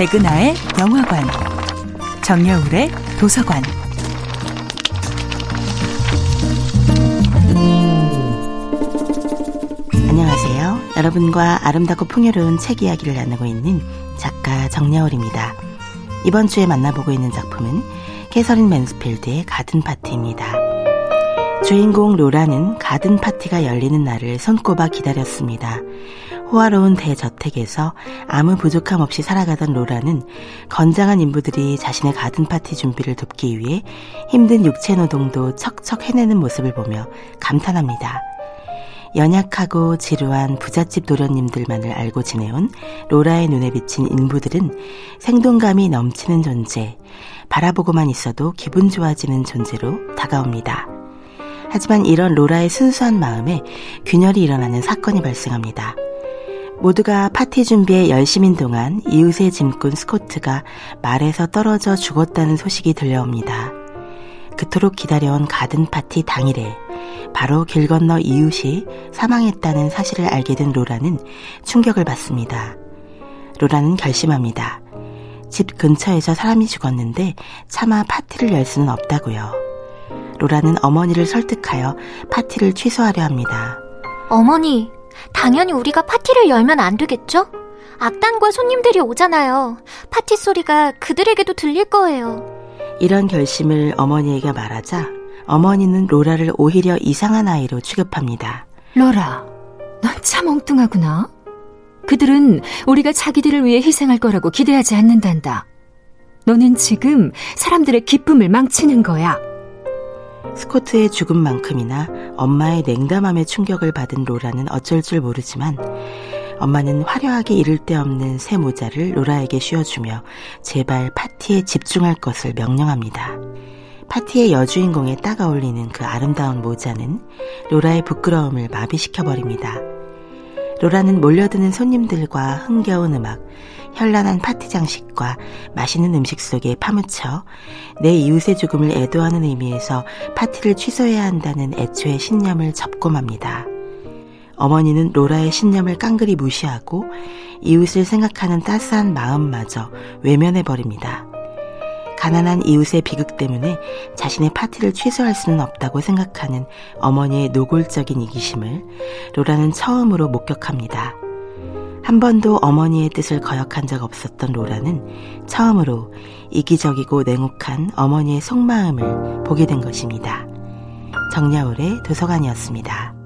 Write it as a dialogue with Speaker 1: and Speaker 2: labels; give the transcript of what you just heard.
Speaker 1: 백은하의 영화관, 정여울의 도서관.
Speaker 2: 안녕하세요. 여러분과 아름답고 풍요로운 책 이야기를 나누고 있는 작가 정여울입니다. 이번 주에 만나보고 있는 작품은 캐서린 맨스필드의 가든 파티입니다. 주인공 로라는 가든 파티가 열리는 날을 손꼽아 기다렸습니다. 호화로운 대저 택에서 아무 부족함 없이 살아가던 로라는 건장한 인부들이 자신의 가든 파티 준비를 돕기 위해 힘든 육체 노동도 척척 해내는 모습을 보며 감탄합니다. 연약하고 지루한 부잣집 도련님들만을 알고 지내온 로라의 눈에 비친 인부들은 생동감이 넘치는 존재, 바라보고만 있어도 기분 좋아지는 존재로 다가옵니다. 하지만 이런 로라의 순수한 마음에 균열이 일어나는 사건이 발생합니다. 모두가 파티 준비에 열심인 동안 이웃의 짐꾼 스코트가 말에서 떨어져 죽었다는 소식이 들려옵니다. 그토록 기다려온 가든 파티 당일에 바로 길 건너 이웃이 사망했다는 사실을 알게 된 로라는 충격을 받습니다. 로라는 결심합니다. 집 근처에서 사람이 죽었는데 차마 파티를 열 수는 없다고요. 로라는 어머니를 설득하여 파티를 취소하려 합니다.
Speaker 3: 어머니, 당연히 우리가 파티를 열면 안 되겠죠? 악단과 손님들이 오잖아요. 파티 소리가 그들에게도 들릴 거예요.
Speaker 2: 이런 결심을 어머니에게 말하자 어머니는 로라를 오히려 이상한 아이로 취급합니다.
Speaker 4: 로라, 넌 참 엉뚱하구나. 그들은 우리가 자기들을 위해 희생할 거라고 기대하지 않는단다. 너는 지금 사람들의 기쁨을 망치는 거야.
Speaker 2: 스코트의 죽음만큼이나 엄마의 냉담함에 충격을 받은 로라는 어쩔 줄 모르지만 엄마는 화려하게 이를 데 없는 새 모자를 로라에게 씌워주며 제발 파티에 집중할 것을 명령합니다. 파티의 여주인공에 딱 어울리는 그 아름다운 모자는 로라의 부끄러움을 마비시켜버립니다. 로라는 몰려드는 손님들과 흥겨운 음악, 현란한 파티 장식과 맛있는 음식 속에 파묻혀 내 이웃의 죽음을 애도하는 의미에서 파티를 취소해야 한다는 애초의 신념을 접고 맙니다. 어머니는 로라의 신념을 깡그리 무시하고 이웃을 생각하는 따스한 마음마저 외면해버립니다. 가난한 이웃의 비극 때문에 자신의 파티를 취소할 수는 없다고 생각하는 어머니의 노골적인 이기심을 로라는 처음으로 목격합니다. 한 번도 어머니의 뜻을 거역한 적 없었던 로라는 처음으로 이기적이고 냉혹한 어머니의 속마음을 보게 된 것입니다. 정야울의 도서관이었습니다.